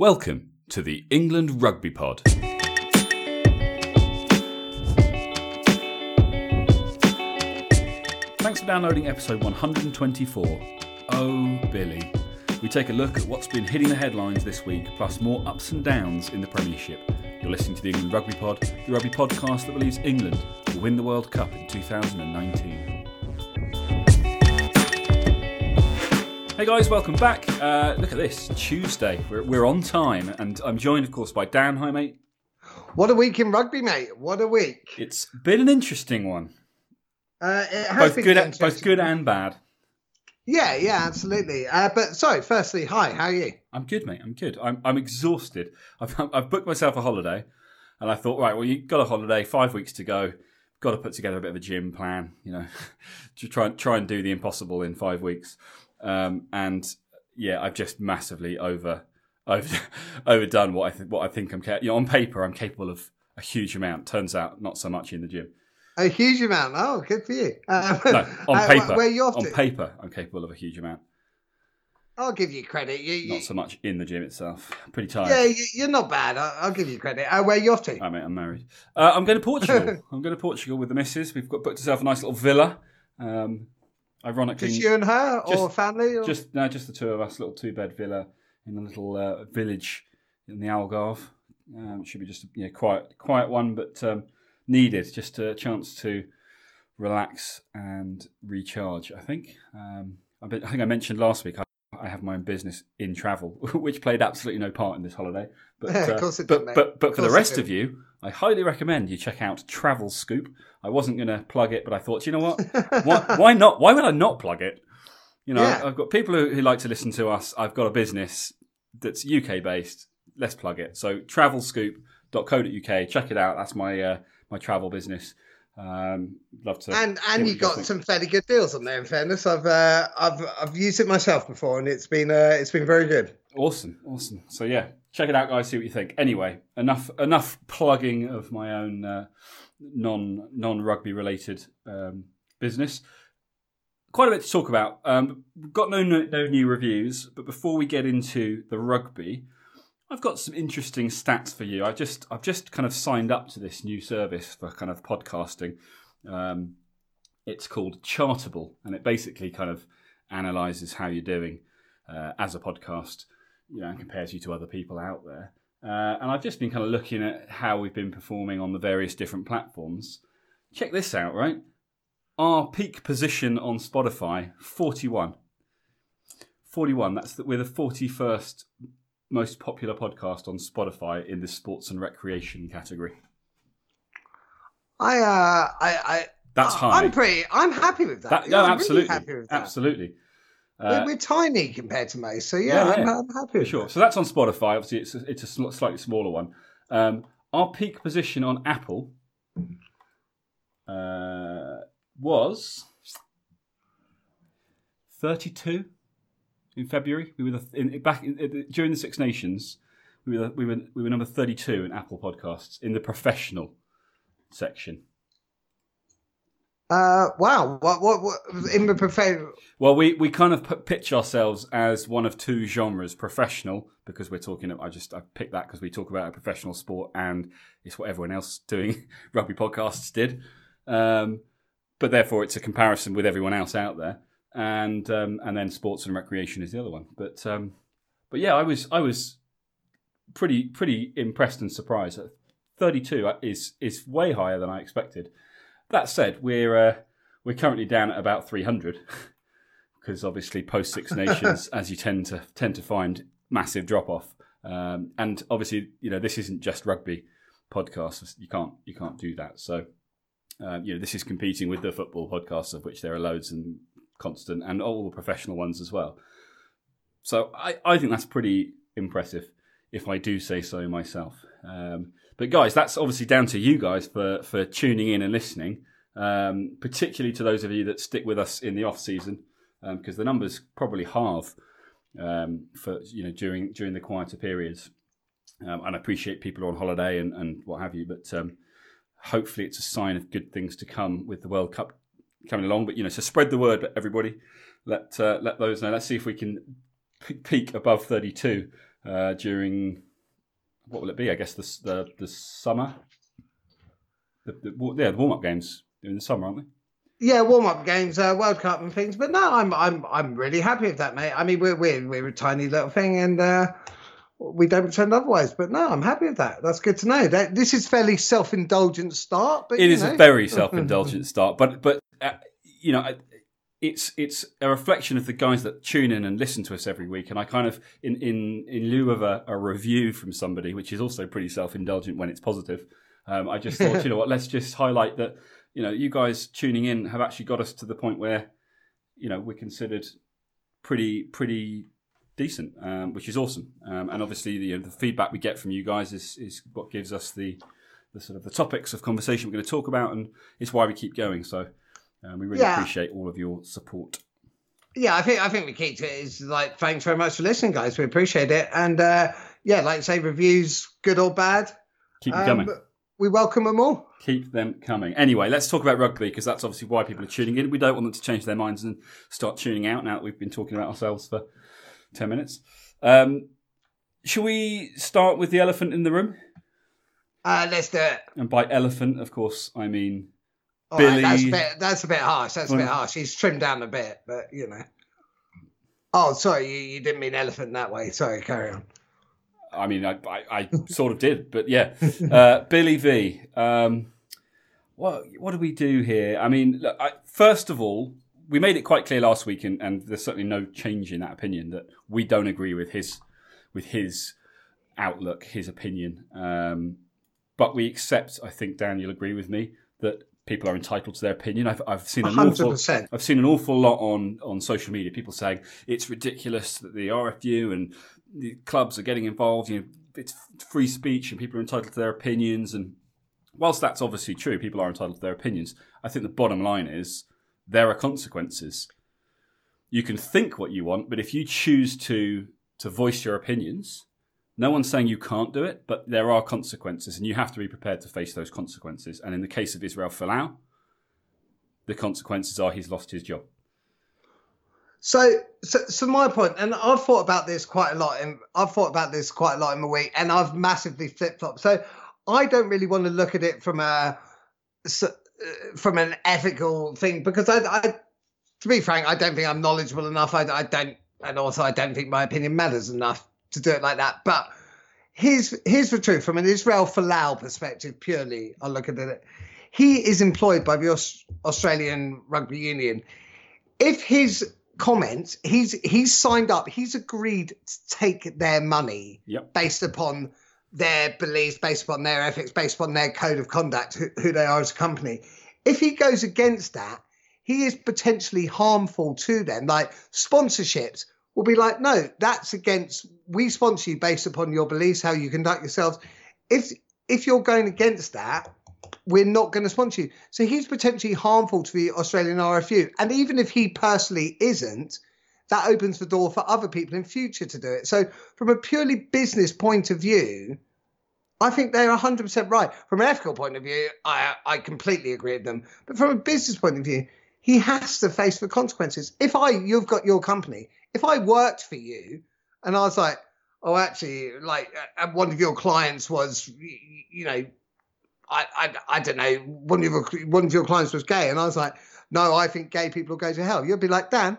Welcome to the England Rugby Pod. Thanks for downloading episode 124. Oh, Billy. We take a look at what's been hitting the headlines this week, plus more ups and downs in the Premiership. You're listening to the England Rugby Pod, the rugby podcast that believes England will win the World Cup in 2019. Hey guys, welcome back. Uh, look at this, Tuesday. We're, we're on time, and I'm joined, of course, by Dan. Hi, mate. What a week in rugby, mate! What a week. It's been an interesting one. Uh, it has Both been good, both good and bad. Yeah, yeah, absolutely. Uh, but sorry, firstly, hi, how are you? I'm good, mate. I'm good. I'm, I'm exhausted. I've, I've booked myself a holiday, and I thought, right, well, you got a holiday, five weeks to go. Got to put together a bit of a gym plan, you know, to try and try and do the impossible in five weeks. Um, and yeah, I've just massively over over overdone what I think what I think I'm. Ca- you know, on paper, I'm capable of a huge amount. Turns out, not so much in the gym. A huge amount. Oh, good for you. Uh, No, on uh, paper. Where you off on to? paper, I'm capable of a huge amount. I'll give you credit. You, you, Not so much in the gym itself. Pretty tired. yeah, you, you're not bad. I'll, I'll give you credit. Uh, where you off to? I mean, I'm married. Uh, I'm going to Portugal. I'm going to Portugal with the missus. We've got booked ourselves a nice little villa. Um, ironically, Just you and her, or just- family? Or? just no, just the two of us. Little two bed villa in a little uh, village in the Algarve. Um, should be just a yeah, quiet, quiet one, but um, needed just a chance to relax and recharge. I think. Um, I, I think I mentioned last week. I, I have my own business in travel, which played absolutely no part in this holiday. But Of uh, course it but, did, but but Of for the rest of you, I highly recommend you check out Travel Scoop. I wasn't going to plug it, but I thought, you know what? why, why not? Why would I not plug it? You know, Yeah. I've got people who, who like to listen to us. I've got a business that's UK based. Let's plug it. So travelscoop.co.uk. Check it out. That's my uh, my travel business. Um, love to. and and you got think. some fairly good deals on there. In fairness, I've uh, I've I've used it myself before, and it's been uh, it's been very good. Awesome, awesome. So yeah, check it out, guys. See what you think. Anyway, enough enough plugging of my own uh, non non rugby related um, business. Quite a bit to talk about. Um, got no, no no new reviews, but before we get into the rugby, I've got some interesting stats for you. I just I've just kind of signed up to this new service for kind of podcasting. Um, it's called Chartable, and it basically kind of analyzes how you're doing uh, as a podcast, you know, and compares you to other people out there. Uh, and I've just been kind of looking at how we've been performing on the various different platforms. Check this out, right? Our peak position on Spotify, 41. 41. That's the, we're the 41st most popular podcast on Spotify in the sports and recreation category. I uh, I I That's high. I'm pretty. I'm happy with that. That- no, I'm absolutely, Really happy with that. absolutely. We're, Uh, we're tiny compared to most, so Yeah, yeah, I'm, yeah. I'm happy with Sure. that. So that's on Spotify. Obviously, it's a, it's a sl- slightly smaller one. Um, our peak position on Apple uh, was thirty-two in February. We were the, in, back in, in- during the Six Nations. We were, we were we were number thirty-two in Apple Podcasts in the professional section. Uh, wow. What, what, what, in the profession, Well, we, we kind of put, pitch ourselves as one of two genres: professional, because we're talking. I just I picked that because we talk about a professional sport, and it's what everyone else doing rugby podcasts did. Um, but therefore, it's a comparison with everyone else out there, and um, and then sports and recreation is the other one. But um, but yeah, I was I was pretty pretty impressed and surprised. Thirty two is is way higher than I expected. That said, we're uh, we're currently down at about three hundred because obviously post Six Nations, as you tend to tend to find, massive drop off. Um, and obviously, you know, this isn't just rugby podcasts. You can't you can't do that. So, um, you know, this is competing with the football podcasts, of which there are loads and constant, and all the professional ones as well. So, I, I think that's pretty impressive, if I do say so myself. Um, but guys, that's obviously down to you guys for for tuning in and listening. Um, particularly to those of you that stick with us in the off season, because the numbers probably halve um, for you know during during the quieter periods. Um, and I appreciate people on holiday and, and what have you, but um, hopefully it's a sign of good things to come with the World Cup coming along. But you know, so spread the word, but everybody. Let uh, let those know. Let's see if we can peak above thirty two uh, during what will it be? I guess the the, the summer. The, the, yeah, the warm up games in the summer, aren't they? Yeah, warm up games, uh, World Cup and things. But no, I'm I'm I'm really happy with that, mate. I mean, we're we're we're a tiny little thing, and uh, we don't pretend otherwise. But no, I'm happy with that. That's good to know. That this is fairly self indulgent start, but it is know. a very self indulgent start. But but uh, you know. It's it's a reflection of the guys that tune in and listen to us every week, and I kind of in in in lieu of a, a review from somebody, which is also pretty self indulgent when it's positive. Um, I just thought, you know what, let's just highlight that you know, you guys tuning in have actually got us to the point where, you know, we're considered pretty pretty decent, um, which is awesome. Um, and obviously, the, the feedback we get from you guys is is what gives us the the sort of the topics of conversation we're going to talk about, and it's why we keep going. So um, we really yeah. appreciate all of your support. Yeah, I think I think the key to it is like thanks very much for listening, guys. We appreciate it, and uh, yeah, like say reviews, good or bad, keep them coming. Um, we welcome them all. Keep them coming. Anyway, let's talk about rugby because that's obviously why people are tuning in. We don't want them to change their minds and start tuning out now that we've been talking about ourselves for 10 minutes. Um, shall we start with the elephant in the room? Uh, let's do it. And by elephant, of course, I mean Billy. Right, that's, a bit, that's a bit harsh. That's a bit harsh. He's trimmed down a bit, but you know. Oh, sorry, you, you didn't mean elephant that way. Sorry, carry on. I mean, I, I, I sort of did, but yeah. Uh, Billy V. Um, what what do we do here? I mean, look, I, first of all, we made it quite clear last week, and, and, there's certainly no change in that opinion that we don't agree with his with his outlook, his opinion. Um, but we accept. I think Dan, you'll agree with me that people are entitled to their opinion. I've, I've seen an 100%. awful, I've seen an awful lot on, on social media. People saying it's ridiculous that the RFU and the clubs are getting involved. You know, it's free speech and people are entitled to their opinions. And whilst that's obviously true, people are entitled to their opinions. I think the bottom line is there are consequences. You can think what you want, but if you choose to to voice your opinions, no one's saying you can't do it, but there are consequences, and you have to be prepared to face those consequences. And in the case of Israel Folau, the consequences are he's lost his job. So, so, so my point, and I've thought about this quite a lot, and I've thought about this quite a lot in the week, and I've massively flip flopped. So, I don't really want to look at it from a uh, from an ethical thing because I, I to be frank, I don't think I'm knowledgeable enough. I, I don't, and also I don't think my opinion matters enough to do it like that. But here's here's the truth from an Israel Folau perspective. Purely, I look at it. He is employed by the Australian Rugby Union. If his comments. He's he's signed up. He's agreed to take their money yep. based upon their beliefs, based upon their ethics, based upon their code of conduct, who, who they are as a company. If he goes against that, he is potentially harmful to them. Like sponsorships will be like, no, that's against. We sponsor you based upon your beliefs, how you conduct yourselves. If if you're going against that, we're not going to sponsor you. So he's potentially harmful to the Australian RFU. And even if he personally isn't, that opens the door for other people in future to do it. So from a purely business point of view, I think they're 100% right. From an ethical point of view, I, I completely agree with them. But from a business point of view, he has to face the consequences. If I, you've got your company, if I worked for you and I was like, oh, actually, like uh, one of your clients was, you know, I, I, I don't know, one of your one of your clients was gay, and I was like, no, I think gay people go to hell. You'd be like, Dan,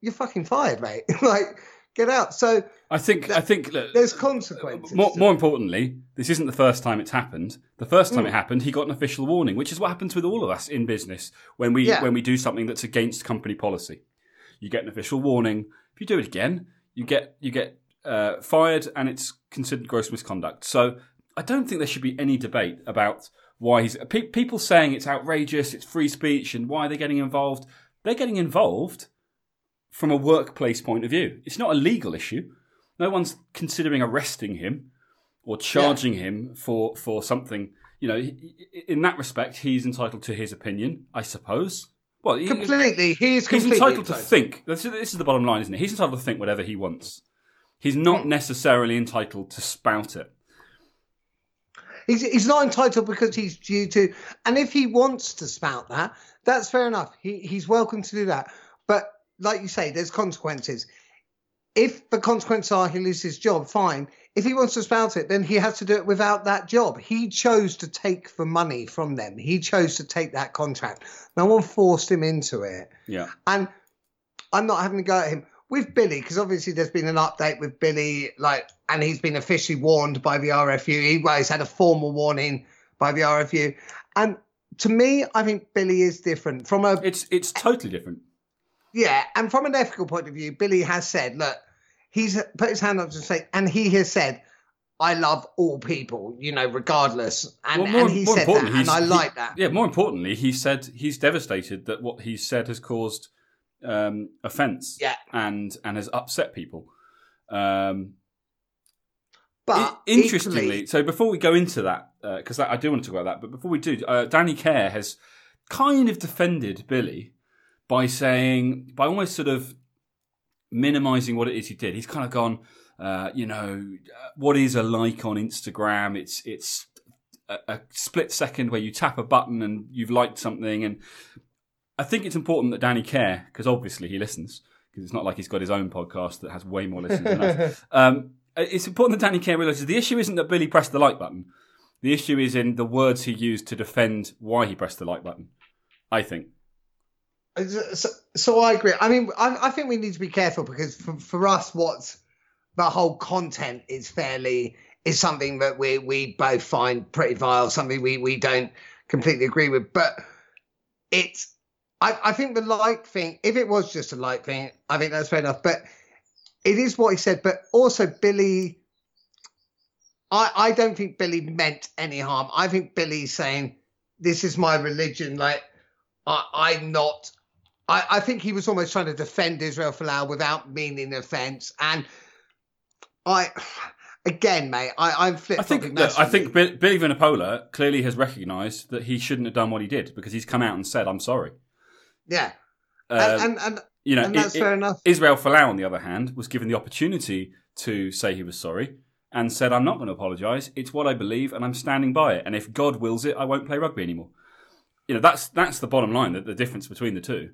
you're fucking fired, mate. like, get out. So I think that, I think look, there's consequences. More, more, importantly, this isn't the first time it's happened. The first time mm. it happened, he got an official warning, which is what happens with all of us in business when we yeah. when we do something that's against company policy. You get an official warning. If you do it again, you get you get uh, fired, and it's considered gross misconduct. So I don't think there should be any debate about why he's pe- people saying it's outrageous, it's free speech, and why they're getting involved. They're getting involved from a workplace point of view. It's not a legal issue. No one's considering arresting him or charging yeah. him for for something. You know, in that respect, he's entitled to his opinion, I suppose. Well, completely. He's completely he's entitled, entitled to think. This is, this is the bottom line, isn't it? He's entitled to think whatever he wants. He's not hmm. necessarily entitled to spout it. He's, he's not entitled because he's due to. And if he wants to spout that, that's fair enough. He, he's welcome to do that. But like you say, there's consequences. if the consequences are he loses his job, fine. If he wants to spout it, then he has to do it without that job. He chose to take the money from them. He chose to take that contract. No one forced him into it. Yeah. And I'm not having to go at him with Billy because obviously there's been an update with Billy, like, and he's been officially warned by the RFU. He, well, he's had a formal warning by the RFU, and to me, I think Billy is different from a. It's it's totally different. Yeah, and from an ethical point of view, Billy has said, look, he's put his hand up to say, and he has said, I love all people, you know, regardless. And, Well, more- and he said that, and I like that. Yeah, more importantly, he said he's devastated that what he said has caused um, offence. Yeah. and and has upset people. Um, But I- interestingly, equally- so before we go into that, because I do want to talk about that, but before we do, uh, Danny Care has kind of defended Billy by saying, by almost sort of minimizing what it is he did. He's kind of gone, uh, you know, uh, what is a like on Instagram? It's it's a, a split second where you tap a button and you've liked something, and I think it's important that Danny Care because obviously he listens, because it's not like he's got his own podcast that has way more listeners than us. Um, it's important that Danny Care realizes the issue isn't that Billy pressed the like button. The issue is in the words he used to defend why he pressed the like button. I think. So, so I agree. I mean, I, I think we need to be careful because for, for us, what's the whole content is fairly is something that we we both find pretty vile, something we we don't completely agree with. But it's, I, I think the like thing, if it was just a like thing, I think that's fair enough. But it is what he said. But also, Billy, I I don't think Billy meant any harm. I think Billy's saying this is my religion, like. I, I'm not. I, I think he was almost trying to defend Israel Folau without meaning offence. And I, again, mate, I, I'm flip I think look, I think Billy Vunipola clearly has recognised that he shouldn't have done what he did because he's come out and said, "I'm sorry." yeah, Um, and, and and you know, and that's I- I- fair enough. Israel Folau, on the other hand, was given the opportunity to say he was sorry and said, "I'm not going to apologise. It's what I believe, and I'm standing by it. And if God wills it, I won't play rugby anymore." You know, that's that's the bottom line. The, the difference between the two.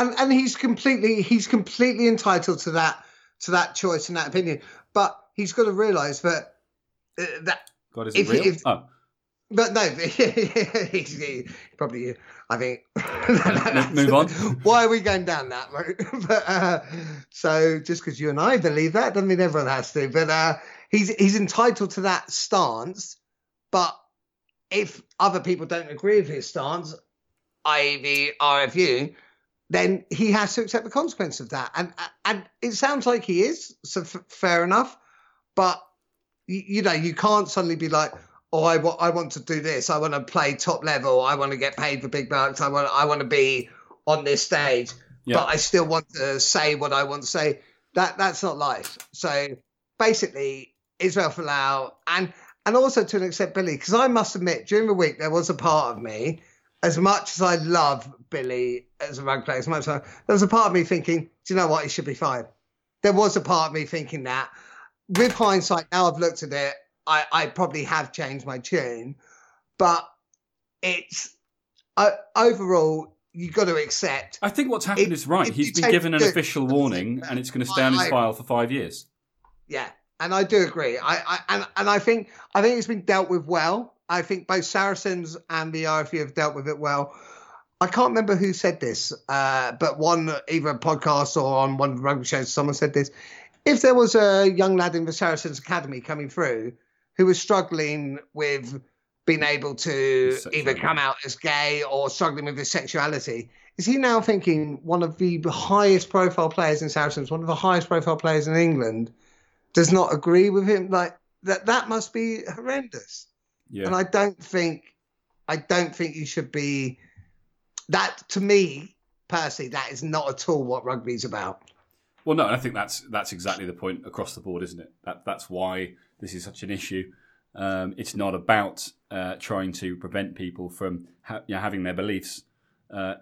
And and he's completely he's completely entitled to that to that choice and that opinion. But he's got to realise that uh, that God isn't real. if- oh, But no, he's, he- probably. I think. Move on. Why are we going down that route? but uh, so just because you and I believe that doesn't mean everyone has to. But uh, he's he's entitled to that stance. But if other people don't agree with his stance, i.e., the RFU, then he has to accept the consequence of that. And and it sounds like he is. So f- fair enough. But you, you know, you can't suddenly be like, oh, I want, I want to do this. I want to play top level. I want to get paid for big bucks. I want, I want to be on this stage, Yeah. but I still want to say what I want to say. That that's not life. So basically, Israel Folau and and also to an extent Billy, because I must admit, during the week there was a part of me, as much as I love Billy as a rugby player, as much as I, there was a part of me thinking, do you know what, he should be fired. There was a part of me thinking that. With hindsight, now I've looked at it, I, I probably have changed my tune, but it's uh, overall you've got to accept. I think what's happened is right. He's been given an official warning, and it's going to stay on his file for five years. Yeah, and I do agree. I, I and and I think I think it's been dealt with well. I think both Saracens and the RFU have dealt with it well. I can't remember who said this, uh, but one either a podcast or on one of the rugby shows, someone said this. If there was a young lad in the Saracens Academy coming through who was struggling with being able to either come out as gay or struggling with his sexuality, is he now thinking one of the highest profile players in Saracens, one of the highest profile players in England, does not agree with him? Like that, that must be horrendous. Yeah. And I don't think, I don't think you should be. That to me personally, that is not at all what rugby's about. Well, no, I think that's that's exactly the point across the board, isn't it? That that's why this is such an issue. Um, it's not about uh, trying to prevent people from ha- you know, having their beliefs, uh,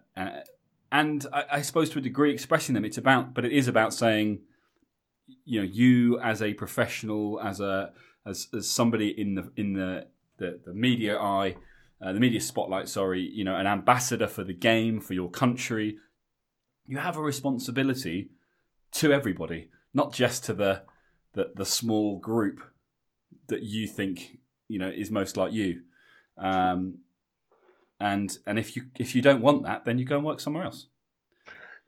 and I, I suppose to a degree expressing them. It's about, but it is about saying, you know, you as a professional, as a as, as somebody in the in the the, the media eye, uh, the media spotlight. Sorry, you know, an ambassador for the game for your country. You have a responsibility to everybody not just to the the, the small group that you think you know is most like you. Um, and and if you if you don't want that, then you go and work somewhere else.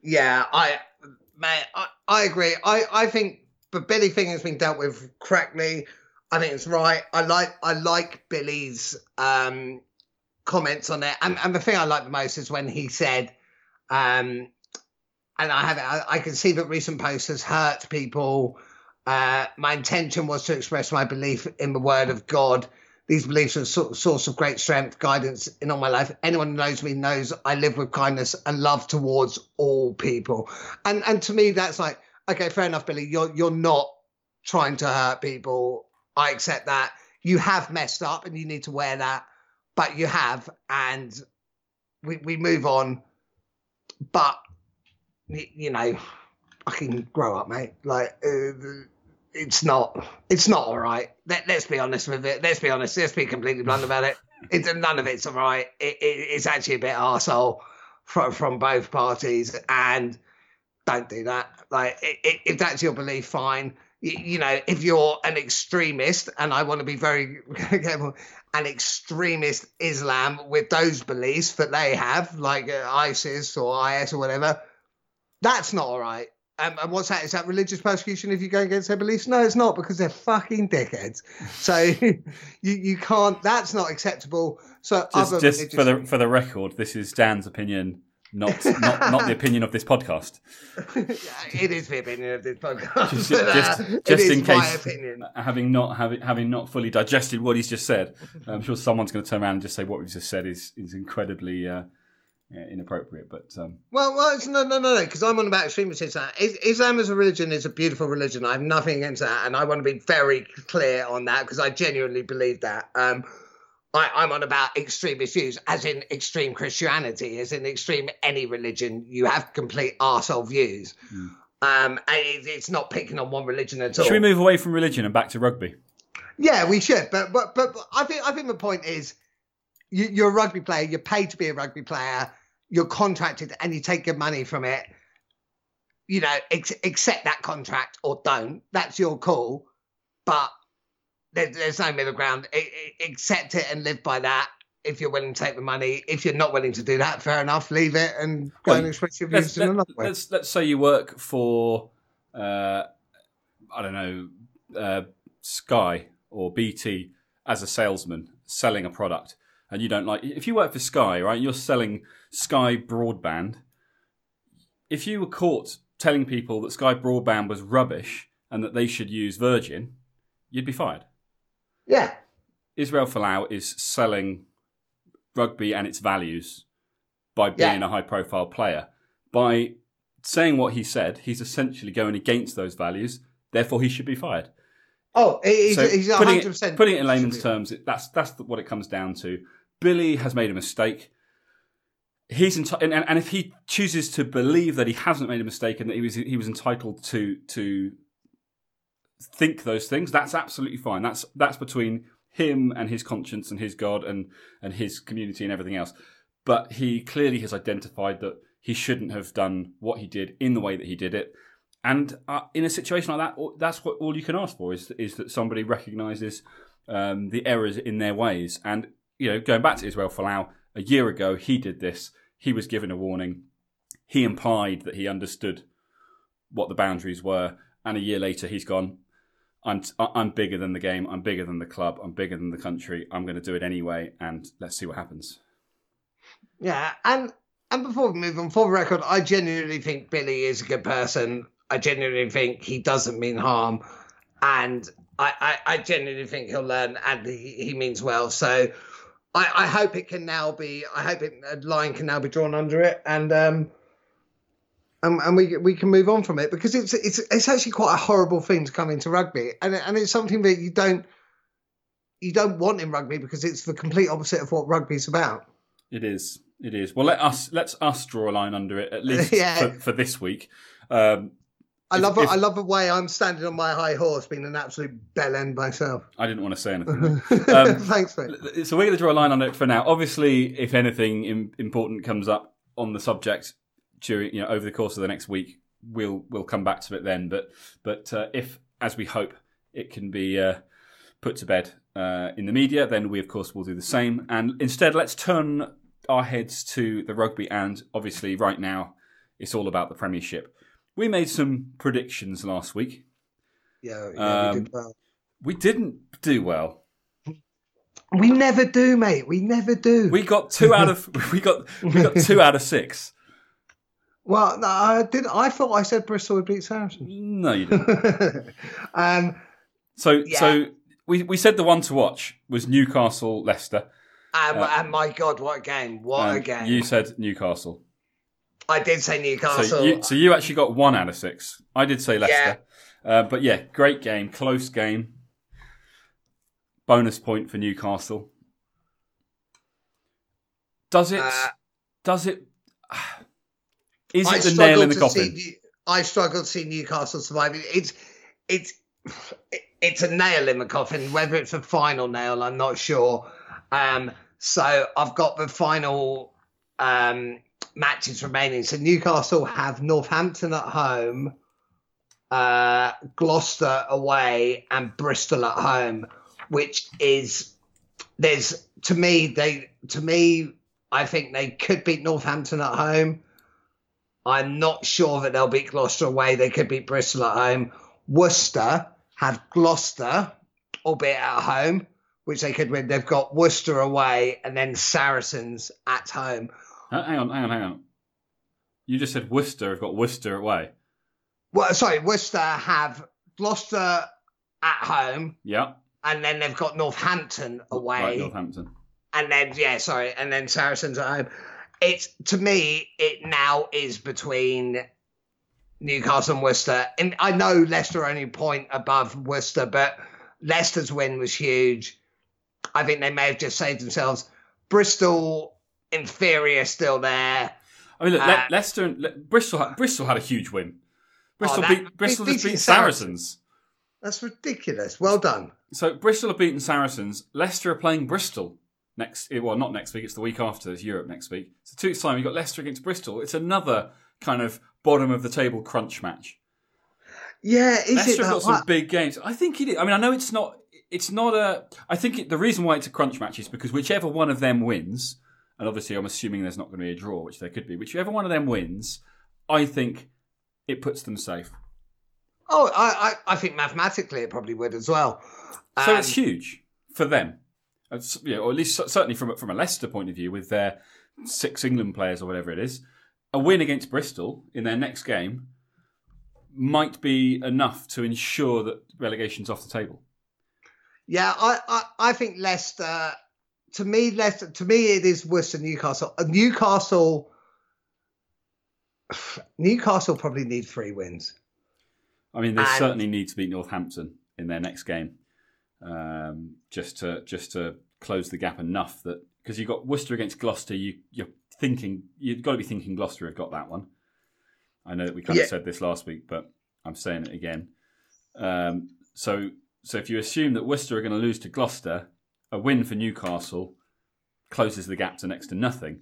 Yeah, I man, I, I agree. I, I think the Billy thing has been dealt with correctly. I think it's right. I like I like Billy's um, comments on it, and, and the thing I like the most is when he said, um, and I have I, I can see that recent posts has hurt people. Uh, my intention was to express my belief in the word of God. These beliefs are a source of great strength, guidance in all my life. Anyone who knows me knows I live with kindness and love towards all people. And and to me, that's like, okay, fair enough, Billy. You're you're not trying to hurt people. I accept that. You have messed up and you need to wear that, but you have, and we we move on. But you know, I can grow up, mate. Like. Uh, it's not it's not all right. Let, us be honest with it. Let's be honest. Let's be completely blunt about it. It's none of it's all right. It, it, it's actually a bit arsehole from from both parties, and don't do that. Like if that's your belief, fine. You, know, if you're an extremist, and I want to be very careful, an extremist Islam with those beliefs that they have, like uh, ISIS or IS or whatever, that's not all right. Um, and what's that? Is that religious persecution if you go against their beliefs? No, it's not because they're fucking dickheads. So you you can't. That's not acceptable. So just, just for the for the record, this is Dan's opinion, not not, not the opinion of this podcast. it is the opinion of this podcast. Just, just, just in case, having not having having not fully digested what he's just said, I'm sure someone's going to turn around and just say what we've just said is is incredibly. Uh, yeah, inappropriate. But um... well, well, it's no, no, no, no, because I'm on about extremist Islam. Islam as a religion is a beautiful religion. I have nothing against that, and I want to be very clear on that because I genuinely believe that. Um, I, am on about extremist views, as in extreme Christianity, as in extreme any religion. You have complete arsehole views. Mm. Um, and it, it's not picking on one religion at all. Should we move away from religion and back to rugby? Yeah, we should. But but but, but I think I think the point is, you, you're a rugby player. You're paid to be a rugby player you're contracted and you take your money from it, you know, ex- accept that contract or don't. That's your call. But there, there's no middle ground. accept it and live by that. If you're willing to take the money, if you're not willing to do that, fair enough. Leave it and go well, and express your views in another way. Let's let's say you work for, uh, I don't know, uh, Sky or BT as a salesman selling a product, and you don't like. If you work for Sky, right, you're selling Sky Broadband. If you were caught telling people that Sky Broadband was rubbish and that they should use Virgin, you'd be fired. Yeah. Israel Folau is selling rugby and its values by being yeah. a high profile player. By saying what he said, he's essentially going against those values. Therefore, he should be fired. Oh, he's, so he's 100%. Putting it, putting it in layman's terms, that's, that's what it comes down to. Billy has made a mistake he's enti- and, and if he chooses to believe that he hasn't made a mistake and that he was he was entitled to to think those things, that's absolutely fine. That's that's between him and his conscience and his God and and his community and everything else. But he clearly has identified that he shouldn't have done what he did in the way that he did it. And uh, in a situation like that, that's what all you can ask for is is that somebody recognises um, the errors in their ways. And you know, going back to Israel Folau, a year ago he did this he was given a warning. He implied that he understood what the boundaries were, and a year later he's gone. I'm I'm bigger than the game. I'm bigger than the club. I'm bigger than the country. I'm going to do it anyway, and let's see what happens. Yeah, and and before we move on, for the record, I genuinely think Billy is a good person. I genuinely think he doesn't mean harm, and I, I, I genuinely think he'll learn, and he, he means well. So I, I hope it can now be. I hope it, a line can now be drawn under it, and um, and, and we we can move on from it because it's it's it's actually quite a horrible thing to come into rugby, and and it's something that you don't you don't want in rugby because it's the complete opposite of what rugby's about. It is. It is. Well, let us let's us draw a line under it at least yeah. for, for, this week. Um, I love if, I love the way I'm standing on my high horse, being an absolute bell end myself. I didn't want to say anything. Um, Thanks, mate. So we're going to draw a line on it for now. Obviously, if anything important comes up on the subject during you know over the course of the next week, we'll we'll come back to it then. But but uh, if, as we hope, it can be uh, put to bed uh, in the media, then we of course will do the same. And instead, let's turn our heads to the rugby. And obviously, right now, it's all about the Premiership. We made some predictions last week. Yeah, yeah Um, we did well. We didn't do well. We never do, mate. We never do. We got two out of we got we got two out of six. Well, no, I did. I thought I said Bristol would beat Saracens. No, you didn't. um, So Yeah. so we, we said the one to watch was Newcastle Leicester. and, Uh, and my God, what a game! What a game! You said Newcastle. I did say Newcastle. So you, so you actually got one out of six. I did say Leicester. Uh, but yeah, great game, close game. Bonus point for Newcastle. Does it? Uh, does it? Is I it the nail in the coffin? See, I struggle to see Newcastle surviving. It's it's it's a nail in the coffin. Whether it's a final nail, I'm not sure. Um, so I've got the final um, matches remaining. So Newcastle have Northampton at home, uh, Gloucester away, and Bristol at home, which is there's to me they to me I think they could beat Northampton at home. I'm not sure that they'll beat Gloucester away. They could beat Bristol at home. Worcester have Gloucester, albeit at home, which they could win. They've got Worcester away and then Saracens at home. Uh, Hang on, hang on, hang on. You just said Worcester have got Worcester away. Well, sorry, Worcester have Gloucester at home, Yeah, and then they've got Northampton away. right, Northampton. and then yeah, sorry, and then Saracens at home. It's to me, it now is between Newcastle and Worcester, and I know Leicester are only a point above Worcester, but Leicester's win was huge. I think they may have just saved themselves. Bristol, in theory, are still there. I mean, look, Le- Uh, Leicester and Le- Bristol. had- Bristol had a huge win. Bristol that- beat Bristol beat- just beat beating Saracens. That's ridiculous. Well done. So Bristol have beaten Saracens. Leicester are playing Bristol next. eh, Well, not next week. It's the week after. It's Europe next week. So two weeks time, you've got Leicester against Bristol. It's another kind of bottom of the table crunch match. Yeah, is Leicester it got some big games. I think it is. I mean, I know it's not. It's not a. I think it, the reason why it's a crunch match is because whichever one of them wins, and obviously I'm assuming there's not going to be a draw, which there could be. Whichever one of them wins, I think it puts them safe. Oh, I, I, I think mathematically it probably would as well. So Um, it's huge for them, Know, or at least certainly from a- from a Leicester point of view, with their six England players or whatever it is, a win against Bristol in their next game might be enough to ensure that relegation's off the table. Yeah, I, I, I think Leicester. To me, Leicester. To me, it is Worcester, Newcastle. Uh, Newcastle. Newcastle probably need three wins. I mean, they And- certainly need to beat Northampton in their next game, um, just to just to close the gap enough that because you've got Worcester against Gloucester, you you're thinking you've got to be thinking Gloucester have got that one. I know that we kind Yeah. of said this last week, but I'm saying it again. Um, so so if you assume that Worcester are going to lose to Gloucester, a win for Newcastle closes the gap to next to nothing.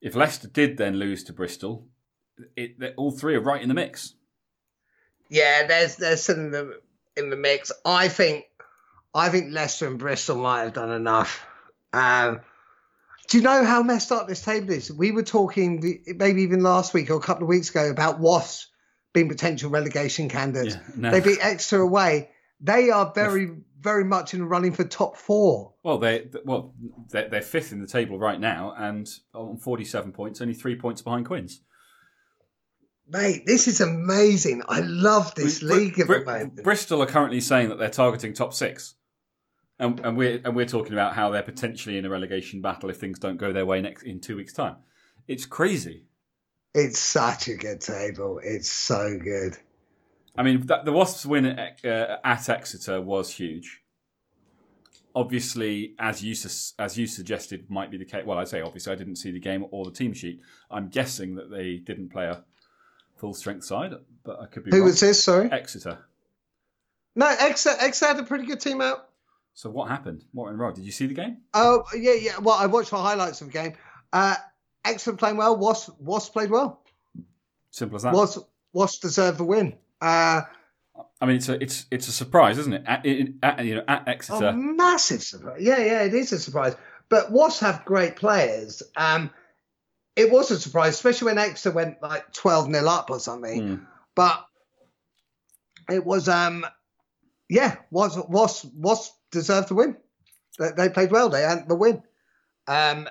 If Leicester did then lose to Bristol, it, all three are right in the mix. Yeah, there's there's some in the in the mix. I think I think Leicester and Bristol might have done enough. Um, do you know how messed up this table is? We were talking the- maybe even last week or a couple of weeks ago about Wasps being potential relegation candidates. Yeah, no. They beat Exeter away. They are very very much in the running for top four. Well, they well they're, they're fifth in the table right now, and on forty-seven points, only three points behind Quins. Mate, this is amazing. I love this Br- league at Br- the moment. Bristol are currently saying that they're targeting top six, and, and we're and we're talking about how they're potentially in a relegation battle if things don't go their way next in two weeks' time. It's crazy. It's such a good table. It's so good. I mean, that, the Wasps' win at, uh, at Exeter was huge. Obviously, as you as you suggested, might be the case. Well, I say obviously, I didn't see the game or the team sheet. I'm guessing that they didn't play a full strength side, but I could be Who wrong. was this? Sorry. Exeter. No, Exeter, Exeter had a pretty good team out. So what happened? What went wrong? Did you see the game? Oh yeah, yeah. Well, I watched the highlights of the game. Uh, Exeter playing well. Wasp, Wasp played well. Simple as that. Was was deserved the win. Uh, I mean, it's a it's it's a surprise, isn't it? At, in, at you know at Exeter, a massive surprise. Yeah, yeah, it is a surprise. But Wasps have great players. Um, it was a surprise, especially when Exeter went like twelve nil up or something. Mm. But it was, um, yeah, was was was deserved to win. They, they played well. They had the win, um,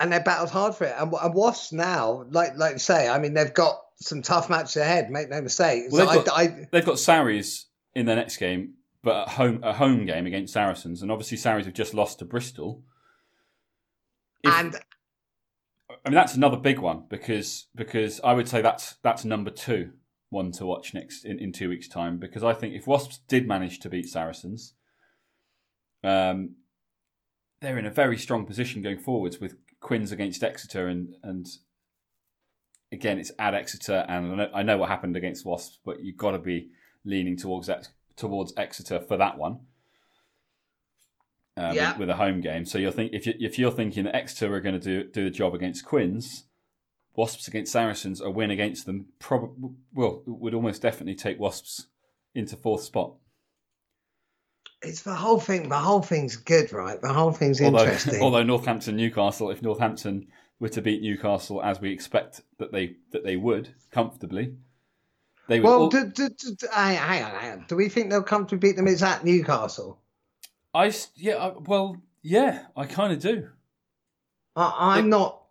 and they battled hard for it. And, and Wasps now, like like you say, I mean, they've got some tough matches ahead. Make no mistake. Well, So they've got- I, I, they've got Sarries in their next game, but at home a home game against Saracens, and obviously Sarries have just lost to Bristol. If- and I mean, that's another big one because because I would say that's that's number two one to watch next in, in two weeks' time. Because I think if Wasps did manage to beat Saracens, um, they're in a very strong position going forwards with Quins against Exeter and and again it's at Exeter and I know, I know what happened against Wasps, but you've got to be leaning towards towards Exeter for that one. Uh, Yeah. with, with a home game, so you're think if you if you're thinking that Exeter are going to do do the job against Quins, Wasps against Saracens, a win against them probably well would almost definitely take Wasps into fourth spot. it's the whole thing. The whole thing's good, right? The whole thing's Although, interesting. although Northampton Newcastle, if Northampton were to beat Newcastle as we expect that they that they would comfortably, they would. well, all- do, do, do, hang on, hang on. Do we think they'll come to beat them? It's at Newcastle. I yeah, I, well, yeah, I kind of do. I, I'm not.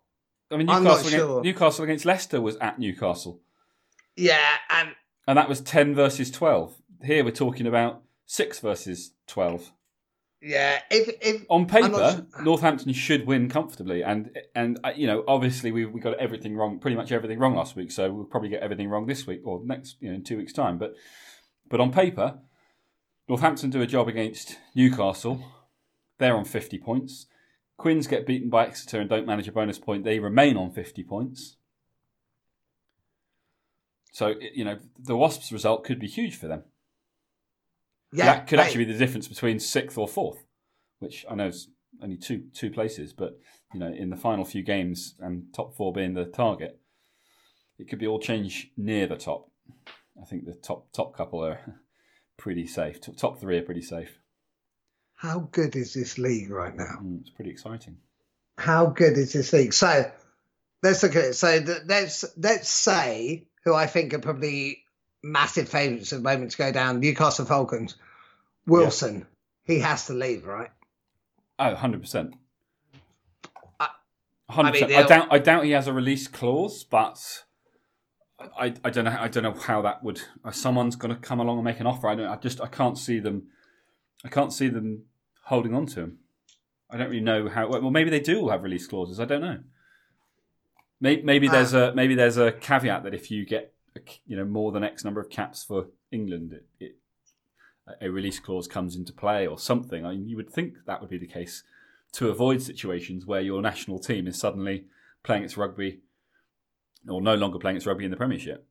I mean, Newcastle against, sure. Newcastle against Leicester was at Newcastle, Yeah, and and that was ten versus twelve. Here we're talking about six versus twelve. yeah, if if On paper, su- Northampton should win comfortably, and and uh, you know, obviously we we got everything wrong, pretty much everything wrong last week. So we'll probably get everything wrong this week or next, you know, in two weeks' time. But but on paper, Northampton do a job against Newcastle. They're on fifty points. Quins get beaten by Exeter and don't manage a bonus point. They remain on fifty points. So you know, the Wasps' result could be huge for them. yeah, that could actually be the difference between sixth or fourth, which I know is only two two places, but you know, in the final few games and top four being the target, it could be all change near the top. I think the top top couple are pretty safe. Top three are pretty safe. How good is this league right now? Mm, it's pretty exciting. How good is this league? So let's look at it. So let's let's say who I think are probably massive favourites at the moment to go down. Newcastle Falcons. Wilson. He has to leave, right? Oh, 100%. I- 100%. I, doubt I doubt he has a release clause, but I, I don't know I don't know how that would uh, someone's going to come along and make an offer. I don't I just I can't see them I can't see them holding on to him. I don't really know how well maybe they do all have release clauses. I don't know. Maybe, maybe there's a maybe there's a caveat that if you get you know more than X number of caps for England, it, it, a release clause comes into play or something. I mean, you would think that would be the case to avoid situations where your national team is suddenly playing its rugby or no longer playing its rugby in the Premiership.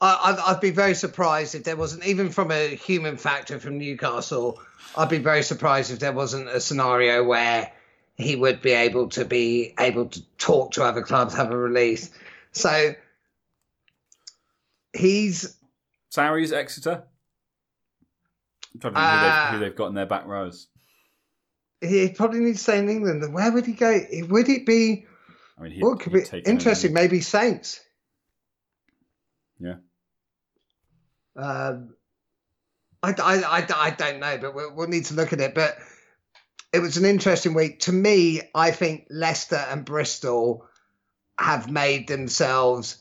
I, I'd, I'd be very surprised if there wasn't, even from a human factor from Newcastle, I'd be very surprised if there wasn't a scenario where he would be able to be able to talk to other clubs, have a release. So he's Sarries, Exeter. I'm trying to think who, they've, who uh, they've got in their back rows. he probably needs to stay in England. Where would he go? Would it be? I mean, he'd, Well, it could be interesting. Maybe Saints. Yeah. Um, I, I, I, I don't know, but we'll, we'll need to look at it. But it was an interesting week. To me, I think Leicester and Bristol have made themselves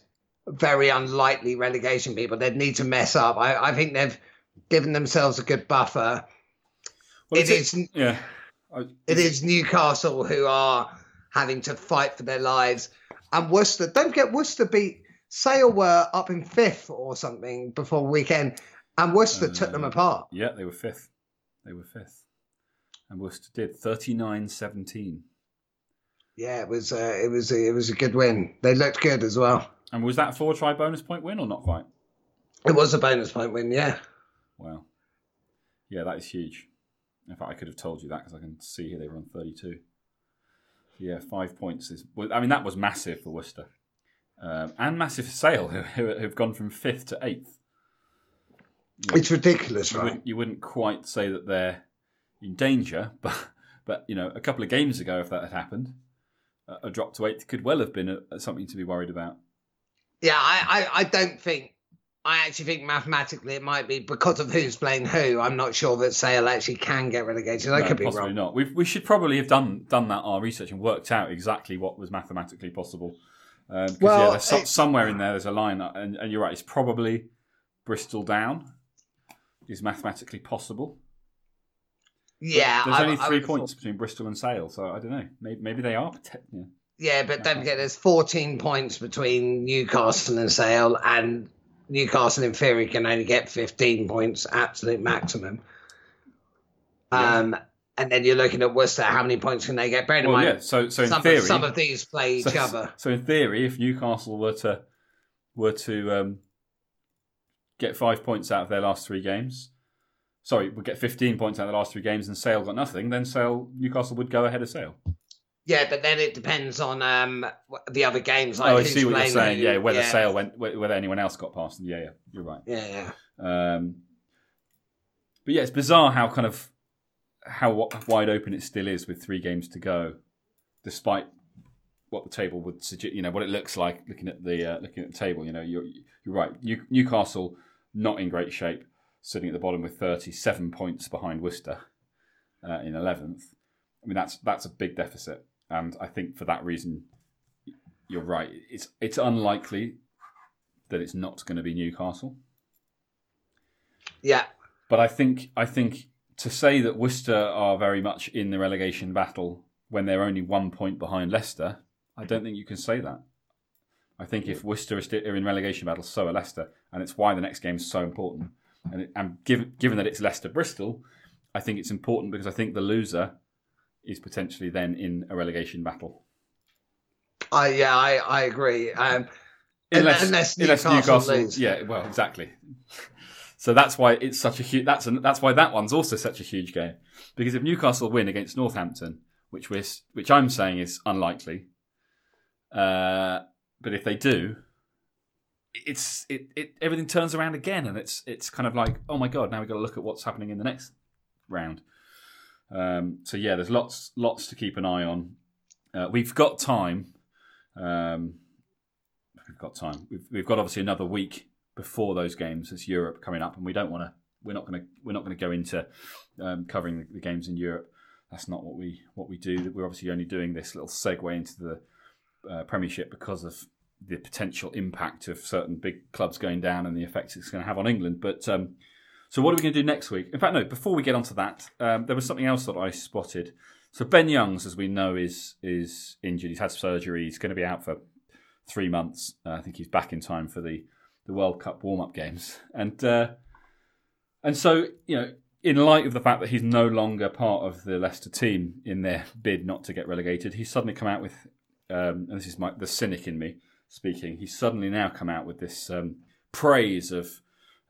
very unlikely relegation people. They'd need to mess up. I, I think they've given themselves a good buffer. Well, it's- is Yeah. I- it is Newcastle who are having to fight for their lives. And Worcester, don't forget Worcester beat Sale were up in fifth or something before weekend, and Worcester took them Uh, apart. Yeah, they were fifth. They were fifth. And Worcester did 39 17. Yeah, it was uh, it was it was a good win. They looked good as well. And was that a four try bonus point win or not quite? It was a bonus point win. Yeah, Wow. Yeah, that is huge. In fact, I could have told you that because I can see here they were on 32. Yeah, five points is. Well, I mean, that was massive for Worcester. um, and massive for Sale, who, who have gone from fifth to eighth. It's ridiculous, You right? wouldn't, you wouldn't quite say that they're in danger, but but you know, a couple of games ago, if that had happened, a, a drop to eighth could well have been a, a- something to be worried about. Yeah, I, I, I don't think. I actually think mathematically it might be because of who's playing who. I'm not sure that Sale actually can get relegated. I No, could be possibly wrong. not. we we should probably have done done that our research and worked out exactly what was mathematically possible. Um, Well, yeah, so, somewhere in there there's a line, uh, and, and you're right. It's probably Bristol down is mathematically possible. Yeah, There's I- only three would've thought- points between Bristol and Sale, so I don't know. Maybe, maybe they are. Yeah. Yeah, but don't forget there's 14 points between Newcastle and Sale, and Newcastle in theory can only get 15 points, absolute maximum. Um, and then you're looking at Worcester. How many points can they get? Bear in Well, mind, yeah. So, so in some, theory, of, some of these play each so, other. so in theory, if Newcastle were to were to um, get five points out of their last three games, sorry, would get 15 points out of the last three games, and Sale got nothing, then Sale Newcastle would go ahead of Sale. Yeah, but then it depends on um, the other games. Like oh, I see what you're saying. who. Yeah, whether yeah. Sale went, wh- whether anyone else got past them. Yeah, yeah, you're right. Yeah, yeah. Um, but yeah, it's bizarre how kind of how wide open it still is with three games to go, despite what the table would suggest. You know what it looks like looking at the uh, looking at the table. You know, you're you're right. New, Newcastle not in great shape, sitting at the bottom with 37 points behind Worcester uh, in 11th. I mean, that's that's a big deficit, and I think for that reason, you're right. It's it's unlikely that it's not going to be Newcastle. Yeah. But I think I think to say that Worcester are very much in the relegation battle when they're only one point behind Leicester, I don't think you can say that. I think if Worcester are in relegation battle, so are Leicester, and it's why the next game is so important. And, it, and given given that it's Leicester Bristol, I think it's important because I think the loser is potentially then in a relegation battle. I yeah, I, I agree. Um, Unless, Unless unless Newcastle Newcastle, lose. yeah, well, exactly. So that's why it's such a huge. That's an, that's why that one's also such a huge game because if Newcastle win against Northampton, which we're which I'm saying is unlikely, uh, but if they do, it's it, it everything turns around again, and it's it's kind of like oh my god, now we've got to look at what's happening in the next round. Um, so yeah, there's lots lots to keep an eye on. Uh, we've got time. Um, we've got time. We've, we've got obviously another week before those games. It's Europe coming up, and we don't want to. We're not going to. We're not going to go into um, covering the, the games in Europe. That's not what we what we do. We're obviously only doing this little segue into the uh, Premiership because of the potential impact of certain big clubs going down and the effects it's going to have on England. But um, so, what are we going to do next week? In fact, no. Before we get onto that, um, there was something else that I spotted. So Ben Youngs, as we know, is is injured. He's had surgery. He's going to be out for three months. Uh, I think he's back in time for the, the World Cup warm up games. And uh, and so you know, in light of the fact that he's no longer part of the Leicester team in their bid not to get relegated, he's suddenly come out with, um, and this is my, the cynic in me speaking. He's suddenly now come out with this um, praise of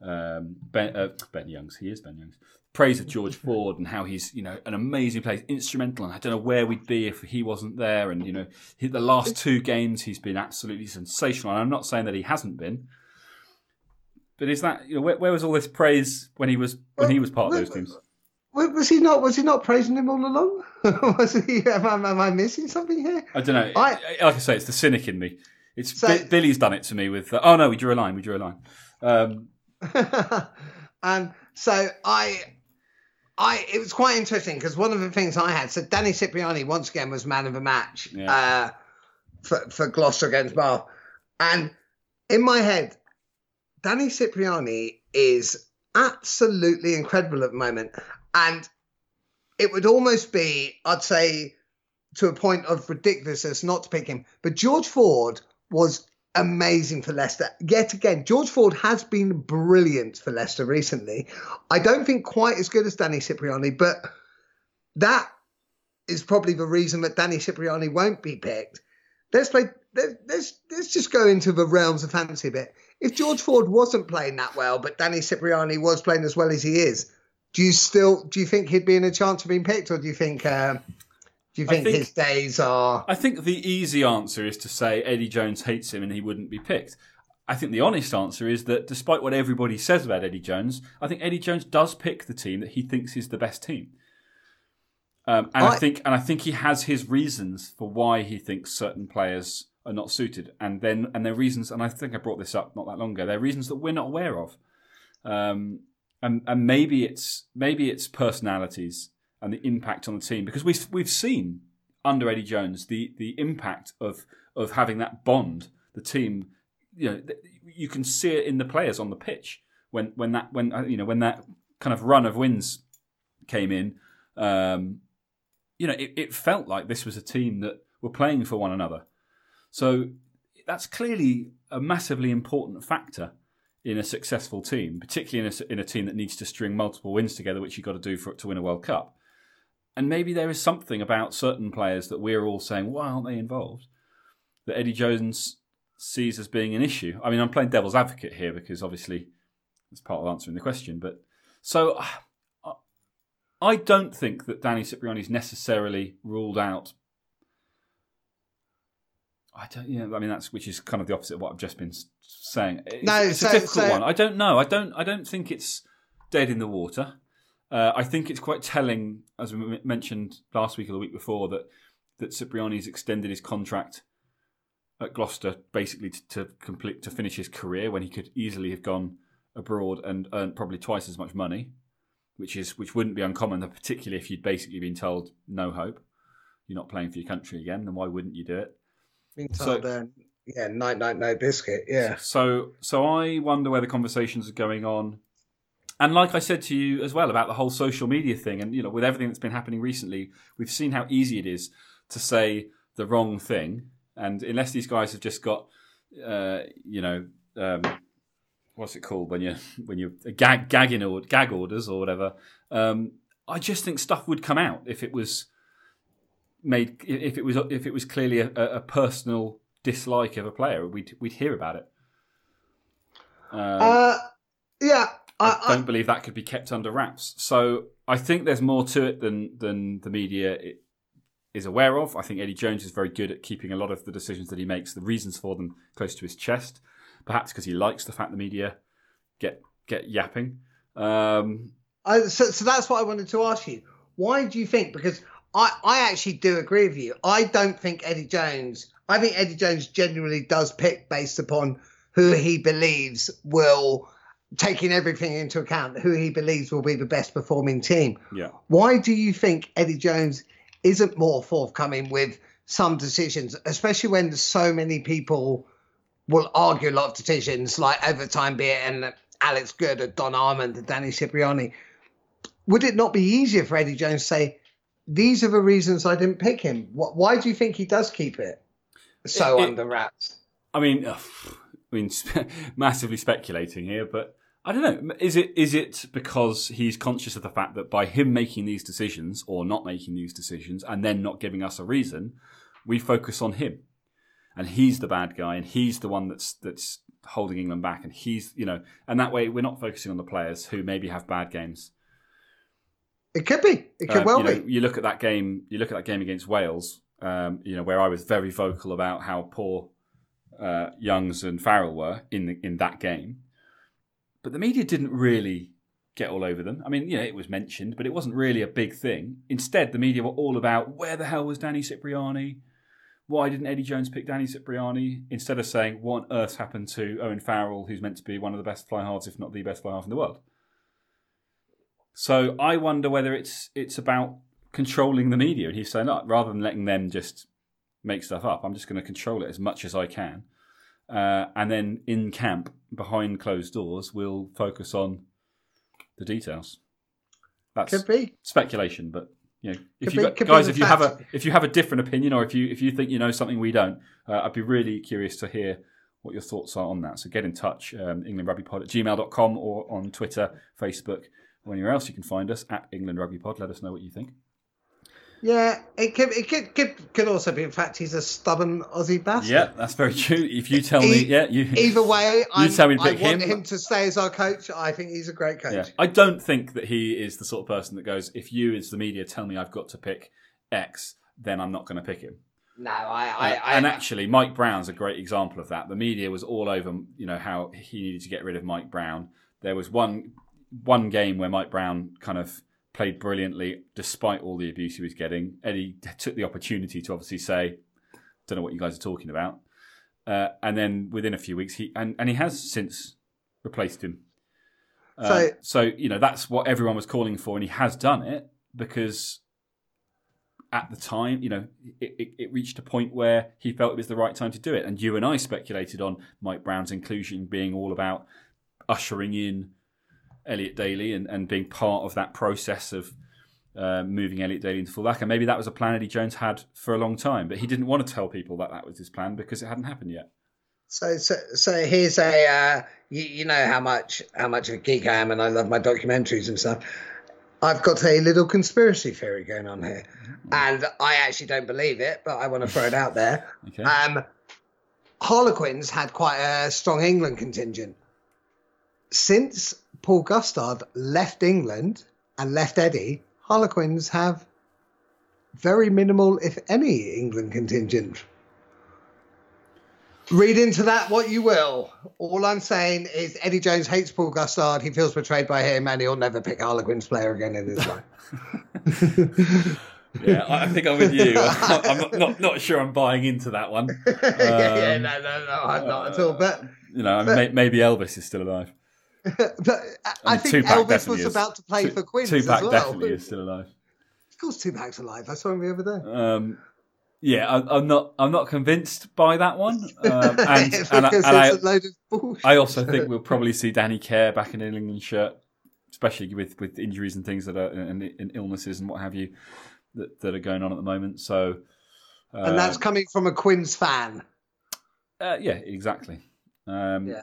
um, Ben, uh, Ben Youngs. He is Ben Youngs. Praise of George Ford and how he's you know an amazing player, instrumental, and I don't know where we'd be if he wasn't there. And you know, he, the last two games he's been absolutely sensational. And I'm not saying that he hasn't been, but is that you know where, where was all this praise when he was when he was part of those teams? was he not? Was he not praising him all along? was he? Am, I- am I missing something here? I don't know. I- like I say, it's the cynic in me. It's So- Bi- Billy's done it to me with. Uh, oh no, we drew a line. We drew a line. Um, um, so I, I, it was quite interesting because one of the things I had, so Danny Cipriani once again was man of the match Yeah. uh, for for Gloucester against Bath, and in my head, Danny Cipriani is absolutely incredible at the moment, and it would almost be, I'd say, to a point of ridiculousness not to pick him, but George Ford was amazing for Leicester. Yet again, George Ford has been brilliant for Leicester recently. I don't think quite as good as Danny Cipriani, but that is probably the reason that Danny Cipriani won't be picked. Let's play. let- Let's let's just go into the realms of fantasy a bit. If George Ford wasn't playing that well, but Danny Cipriani was playing as well as he is, do you still do you think he'd be in a chance of being picked, or do you think uh, Do you think, think- his days are? I think the easy answer is to say Eddie Jones hates him and he wouldn't be picked. I think the honest answer is that despite what everybody says about Eddie Jones, I think Eddie Jones does pick the team that he thinks is the best team. Um, and I, I- think and I think he has his reasons for why he thinks certain players are not suited, and then and their reasons. And I think I brought this up not that long ago. They're reasons that we're not aware of, um, and and maybe it's maybe it's personalities and the impact on the team because we've we've seen under Eddie Jones the the impact of of having that bond. The team, you know, you can see it in the players on the pitch when when that when uh, you know when that kind of run of wins came in. Um, you know, it, it felt like this was a team that were playing for one another. So that's clearly a massively important factor in a successful team, particularly in a, in a team that needs to string multiple wins together, which you've got to do for to win a World Cup. And maybe there is something about certain players that we're all saying, why aren't they involved? That Eddie Jones sees as being an issue. I mean, I'm playing devil's advocate here because obviously it's part of answering the question. But so I- I don't think that Danny Cipriani is necessarily ruled out. I don't, yeah, I mean that's which is kind of the opposite of what I've just been saying. It's, No, it's so- a difficult so- one. I don't know. I don't. I don't think it's dead in the water. Uh, I think it's quite telling, as we mentioned last week or the week before, that that Cipriani's extended his contract at Gloucester basically to, to complete to finish his career when he could easily have gone abroad and earned probably twice as much money, which is which wouldn't be uncommon, particularly if you'd basically been told no hope, you're not playing for your country again. Then why wouldn't you do it? Been So- told, uh, yeah, night, night, no biscuit. Yeah. So so I wonder where the conversations are going on. And like I said to you as well about the whole social media thing, and you know, with everything that's been happening recently, we've seen how easy it is to say the wrong thing. And unless these guys have just got, uh, you know, um, what's it called when you when you gag gagging or gag orders or whatever, um, I just think stuff would come out if it was made if it was if it was clearly a, a personal dislike of a player, we'd we'd hear about it. Um, Uh, yeah. I I, I, don't believe that could be kept under wraps. So I think there's more to it than than the media is aware of. I think Eddie Jones is very good at keeping a lot of the decisions that he makes, the reasons for them, close to his chest. Perhaps because he likes the fact the media get get yapping. Um, I, so, so that's what I wanted to ask you. Why do you think? Because I, I actually do agree with you. I don't think Eddie Jones. I think Eddie Jones generally does pick based upon who he believes will, taking everything into account, who he believes will be the best performing team. yeah, Why do you think Eddie Jones isn't more forthcoming with some decisions, especially when so many people will argue a lot of decisions like overtime be it and Alex Goode and Don Armand and Danny Cipriani? Would it not be easier for Eddie Jones to say, these are the reasons I didn't pick him? Why do you think he does keep it so It- it- under wraps? I mean, I mean, massively speculating here, but I don't know. Is it is it because he's conscious of the fact that by him making these decisions or not making these decisions and then not giving us a reason, we focus on him, and he's the bad guy, and he's the one that's that's holding England back, and he's you know, and that way we're not focusing on the players who maybe have bad games. It could be. It could Um, well you, know, be. you look at that game. You look at that game against Wales. Um, you know where I was very vocal about how poor uh, Youngs and Farrell were in the, in that game, but the media didn't really get all over them. I mean, you know, it was mentioned, but it wasn't really a big thing. Instead, the media were all about where the hell was Danny Cipriani? Why didn't Eddie Jones pick Danny Cipriani? Instead of saying what on earth happened to Owen Farrell, who's meant to be one of the best fly halves, if not the best fly half in the world. So I wonder whether it's it's about controlling the media, and he's saying, "Look, rather than letting them just make stuff up, I'm just going to control it as much as I can, uh, and then in camp behind closed doors, we'll focus on the details." That's Could be. speculation, but you know, if Could you be- got- guys, if you have a if you have a different opinion, or if you if you think you know something we don't, uh, I'd be really curious to hear what your thoughts are on that. So get in touch, um, englandrugbypod at gmail.com or on Twitter, Facebook, or anywhere else you can find us at England Rugby Pod. Let us know what you think. Yeah, it could, it could, could, could also be. In fact, he's a stubborn Aussie bastard. Yeah, that's very true. If you tell me, yeah, you Either way, I'm, tell me to I pick want him. him. to stay as our coach. I think he's a great coach. Yeah. I don't think that he is the sort of person that goes, if you, as the media, tell me I've got to pick X, then I'm not going to pick him. No, I, I, Uh, I and actually, Mike Brown's a great example of that. The media was all over, you know, how he needed to get rid of Mike Brown. There was one one game where Mike Brown kind of played brilliantly despite all the abuse he was getting. Eddie took the opportunity to obviously say, "Don't know what you guys are talking about," uh, and then within a few weeks, he and, and he has since replaced him. Uh, So- so you know that's what everyone was calling for, and he has done it because at the time, you know, it, it, it reached a point where he felt it was the right time to do it. And you and I speculated on Mike Brown's inclusion being all about ushering in Elliot Daly and, and being part of that process of uh, moving Elliot Daly into fullback. And maybe that was a plan Eddie Jones had for a long time, but he didn't want to tell people that that was his plan because it hadn't happened yet. So, so, so here's a uh, you, you know how much how much of a geek I am, and I love my documentaries and stuff. I've got a little conspiracy theory going on here, and I actually don't believe it, but I want to throw it out there. Okay. Um, Harlequins had quite a strong England contingent. Since Paul Gustard left England and left Eddie, Harlequins have very minimal, if any, England contingent. Read into that what you will. All I'm saying is Eddie Jones hates Paul Gustard. He feels betrayed by him, and he'll never pick Harlequins player again in his life. yeah, I think I'm with you. I'm not, not, not sure I'm buying into that one. yeah, yeah, Um, no, no, no, I'm not at all. But You know, may, maybe Elvis is still alive. but I, think Tupac Elvis was is. about to play Tu- for Queens Tupac as well. definitely is still alive. Of course, Tupac's alive. I saw him the other day. Um, yeah, I, I'm not. I'm not convinced by that one. Um, and and, I, and I, a load of bullshit. I also think we'll probably see Danny Care back in an England shirt, especially with, with injuries and things that are and, and illnesses and what have you that, that are going on at the moment. So, uh, and that's coming from a Quins fan. uh, yeah, exactly. Um, Yeah.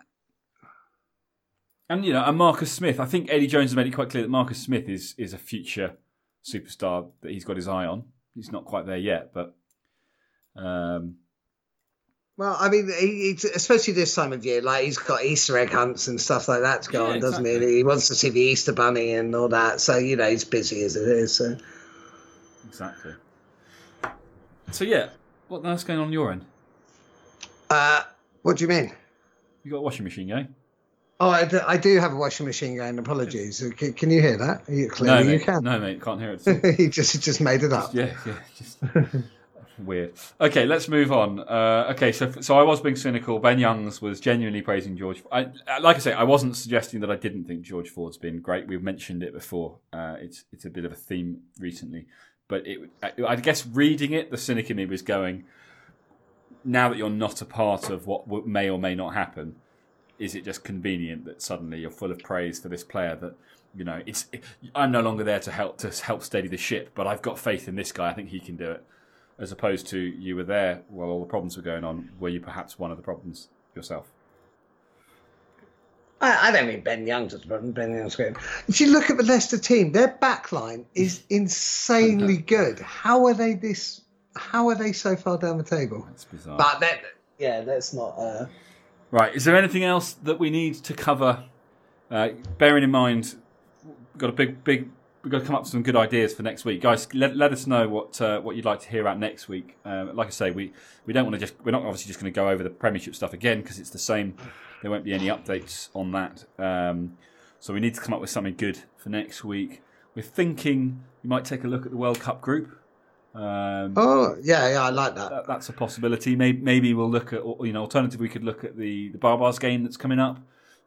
And you know, and Marcus Smith. I think Eddie Jones has made it quite clear that Marcus Smith is is a future superstar that he's got his eye on. He's not quite there yet, but um, Well, I mean, he, he, especially this time of year, like he's got Easter egg hunts and stuff like that to go Yeah, on, doesn't exactly. he? He wants to see the Easter bunny and all that. So you know, he's busy as it is. So exactly. So yeah, what else going on, on your end? uh, what do you mean? You got a washing machine going? Oh, I do, I do have a washing machine going. Apologies. Can, can you hear that? You, clearly, no, you can. No, mate, can't hear it. he just he just made it up. yeah, yeah, just weird. Okay, let's move on. Uh, okay, so so I was being cynical. Ben Youngs was genuinely praising George. I, like I say, I wasn't suggesting that I didn't think George Ford's been great. We've mentioned it before. Uh, it's it's a bit of a theme recently, but it, I guess reading it, the cynic in me was going. Now that you're not a part of what may or may not happen, is it just convenient that suddenly you're full of praise for this player that you know it's I'm no longer there to help to help steady the ship, but I've got faith in this guy. I think he can do it. As opposed to you were there while all the problems were going on. Were you perhaps one of the problems yourself? I, I don't mean Ben Young's the problem. Ben Young's great. If you look at the Leicester team, their backline is insanely good. How are they this? How are they so far down the table? That's bizarre. But that, yeah, that's not. Uh, Right. Is there anything else that we need to cover? Uh, bearing in mind, we've got a big, big. We've got to come up with some good ideas for next week, guys. Let, let us know what uh, what you'd like to hear about next week. Um, like I say, we, we don't want to just we're not obviously just going to go over the Premiership stuff again because it's the same. There won't be any updates on that. Um, so we need to come up with something good for next week. We're thinking we might take a look at the World Cup group. Um, oh, yeah, yeah, I like that. that, that's a possibility. Maybe, maybe we'll look at, you know, alternative. We could look at the the Baa-Baas game that's coming up.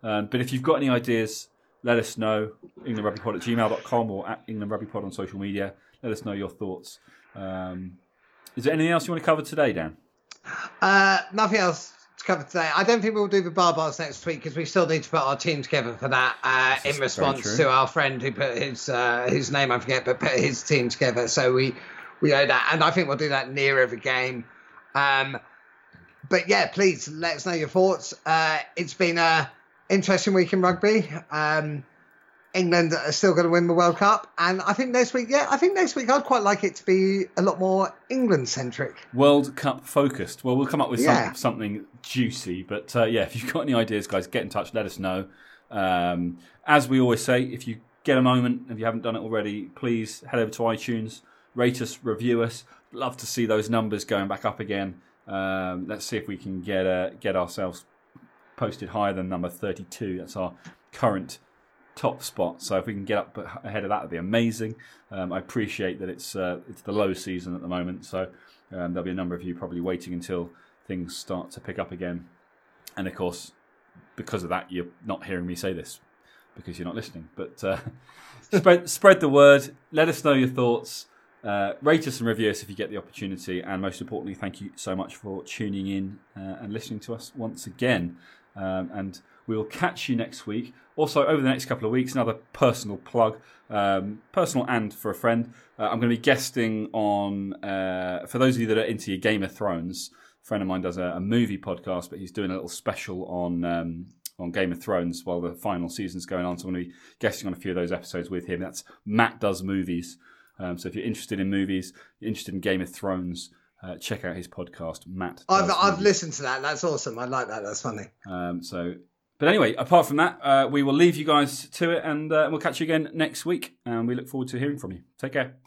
Um, but if you've got any ideas, let us know. EnglandRugbyPod at gmail.com or at EnglandRugbyPod on social media. Let us know your thoughts. Um, is there anything else you want to cover today, Dan? Uh, nothing else to cover today. I don't think we'll do the Baa-Baas next week because we still need to put our team together for that. Uh, in response to our friend who put his uh, his name I forget, but put his team together. So we we owe that, and I think we'll do that near every game. Um, but yeah, please let us know your thoughts. Uh, it's been a interesting week in rugby. Um, England are still going to win the World Cup, and I think next week, yeah, I think next week I'd quite like it to be a lot more England centric. World Cup focused. Well, we'll come up with some, Yeah. something juicy. But uh, yeah, if you've got any ideas, guys, get in touch. Let us know. Um, as we always say, if you get a moment, if you haven't done it already, please head over to iTunes, rate us, review us. Love to see those numbers going back up again. Um, let's see if we can get uh, get ourselves posted higher than number 32. That's our current top spot. So if we can get up ahead of that, that'd be amazing. Um, I appreciate that it's uh, it's the low season at the moment, so um, there'll be a number of you probably waiting until things start to pick up again. And of course, because of that, you're not hearing me say this because you're not listening. But uh, spread spread the word. Let us know your thoughts. Uh, rate us and review us if you get the opportunity. And most importantly, thank you so much for tuning in uh, and listening to us once again. Um, and we'll catch you next week. Also, over the next couple of weeks, another personal plug, um, personal and for a friend. Uh, I'm going to be guesting on, uh, for those of you that are into your Game of Thrones, a friend of mine does a, a movie podcast, but he's doing a little special on. Um, on Game of Thrones while the final season's going on, so I'm going to be guesting on a few of those episodes with him. That's Matt Does Movies. Um, so if you're interested in movies, you're interested in Game of Thrones, uh, check out his podcast, Matt. I've I've listened to that. That's awesome. I like that. That's funny. Um, so, but anyway, apart from that, uh, we will leave you guys to it, and uh, we'll catch you again next week. And we look forward to hearing from you. Take care.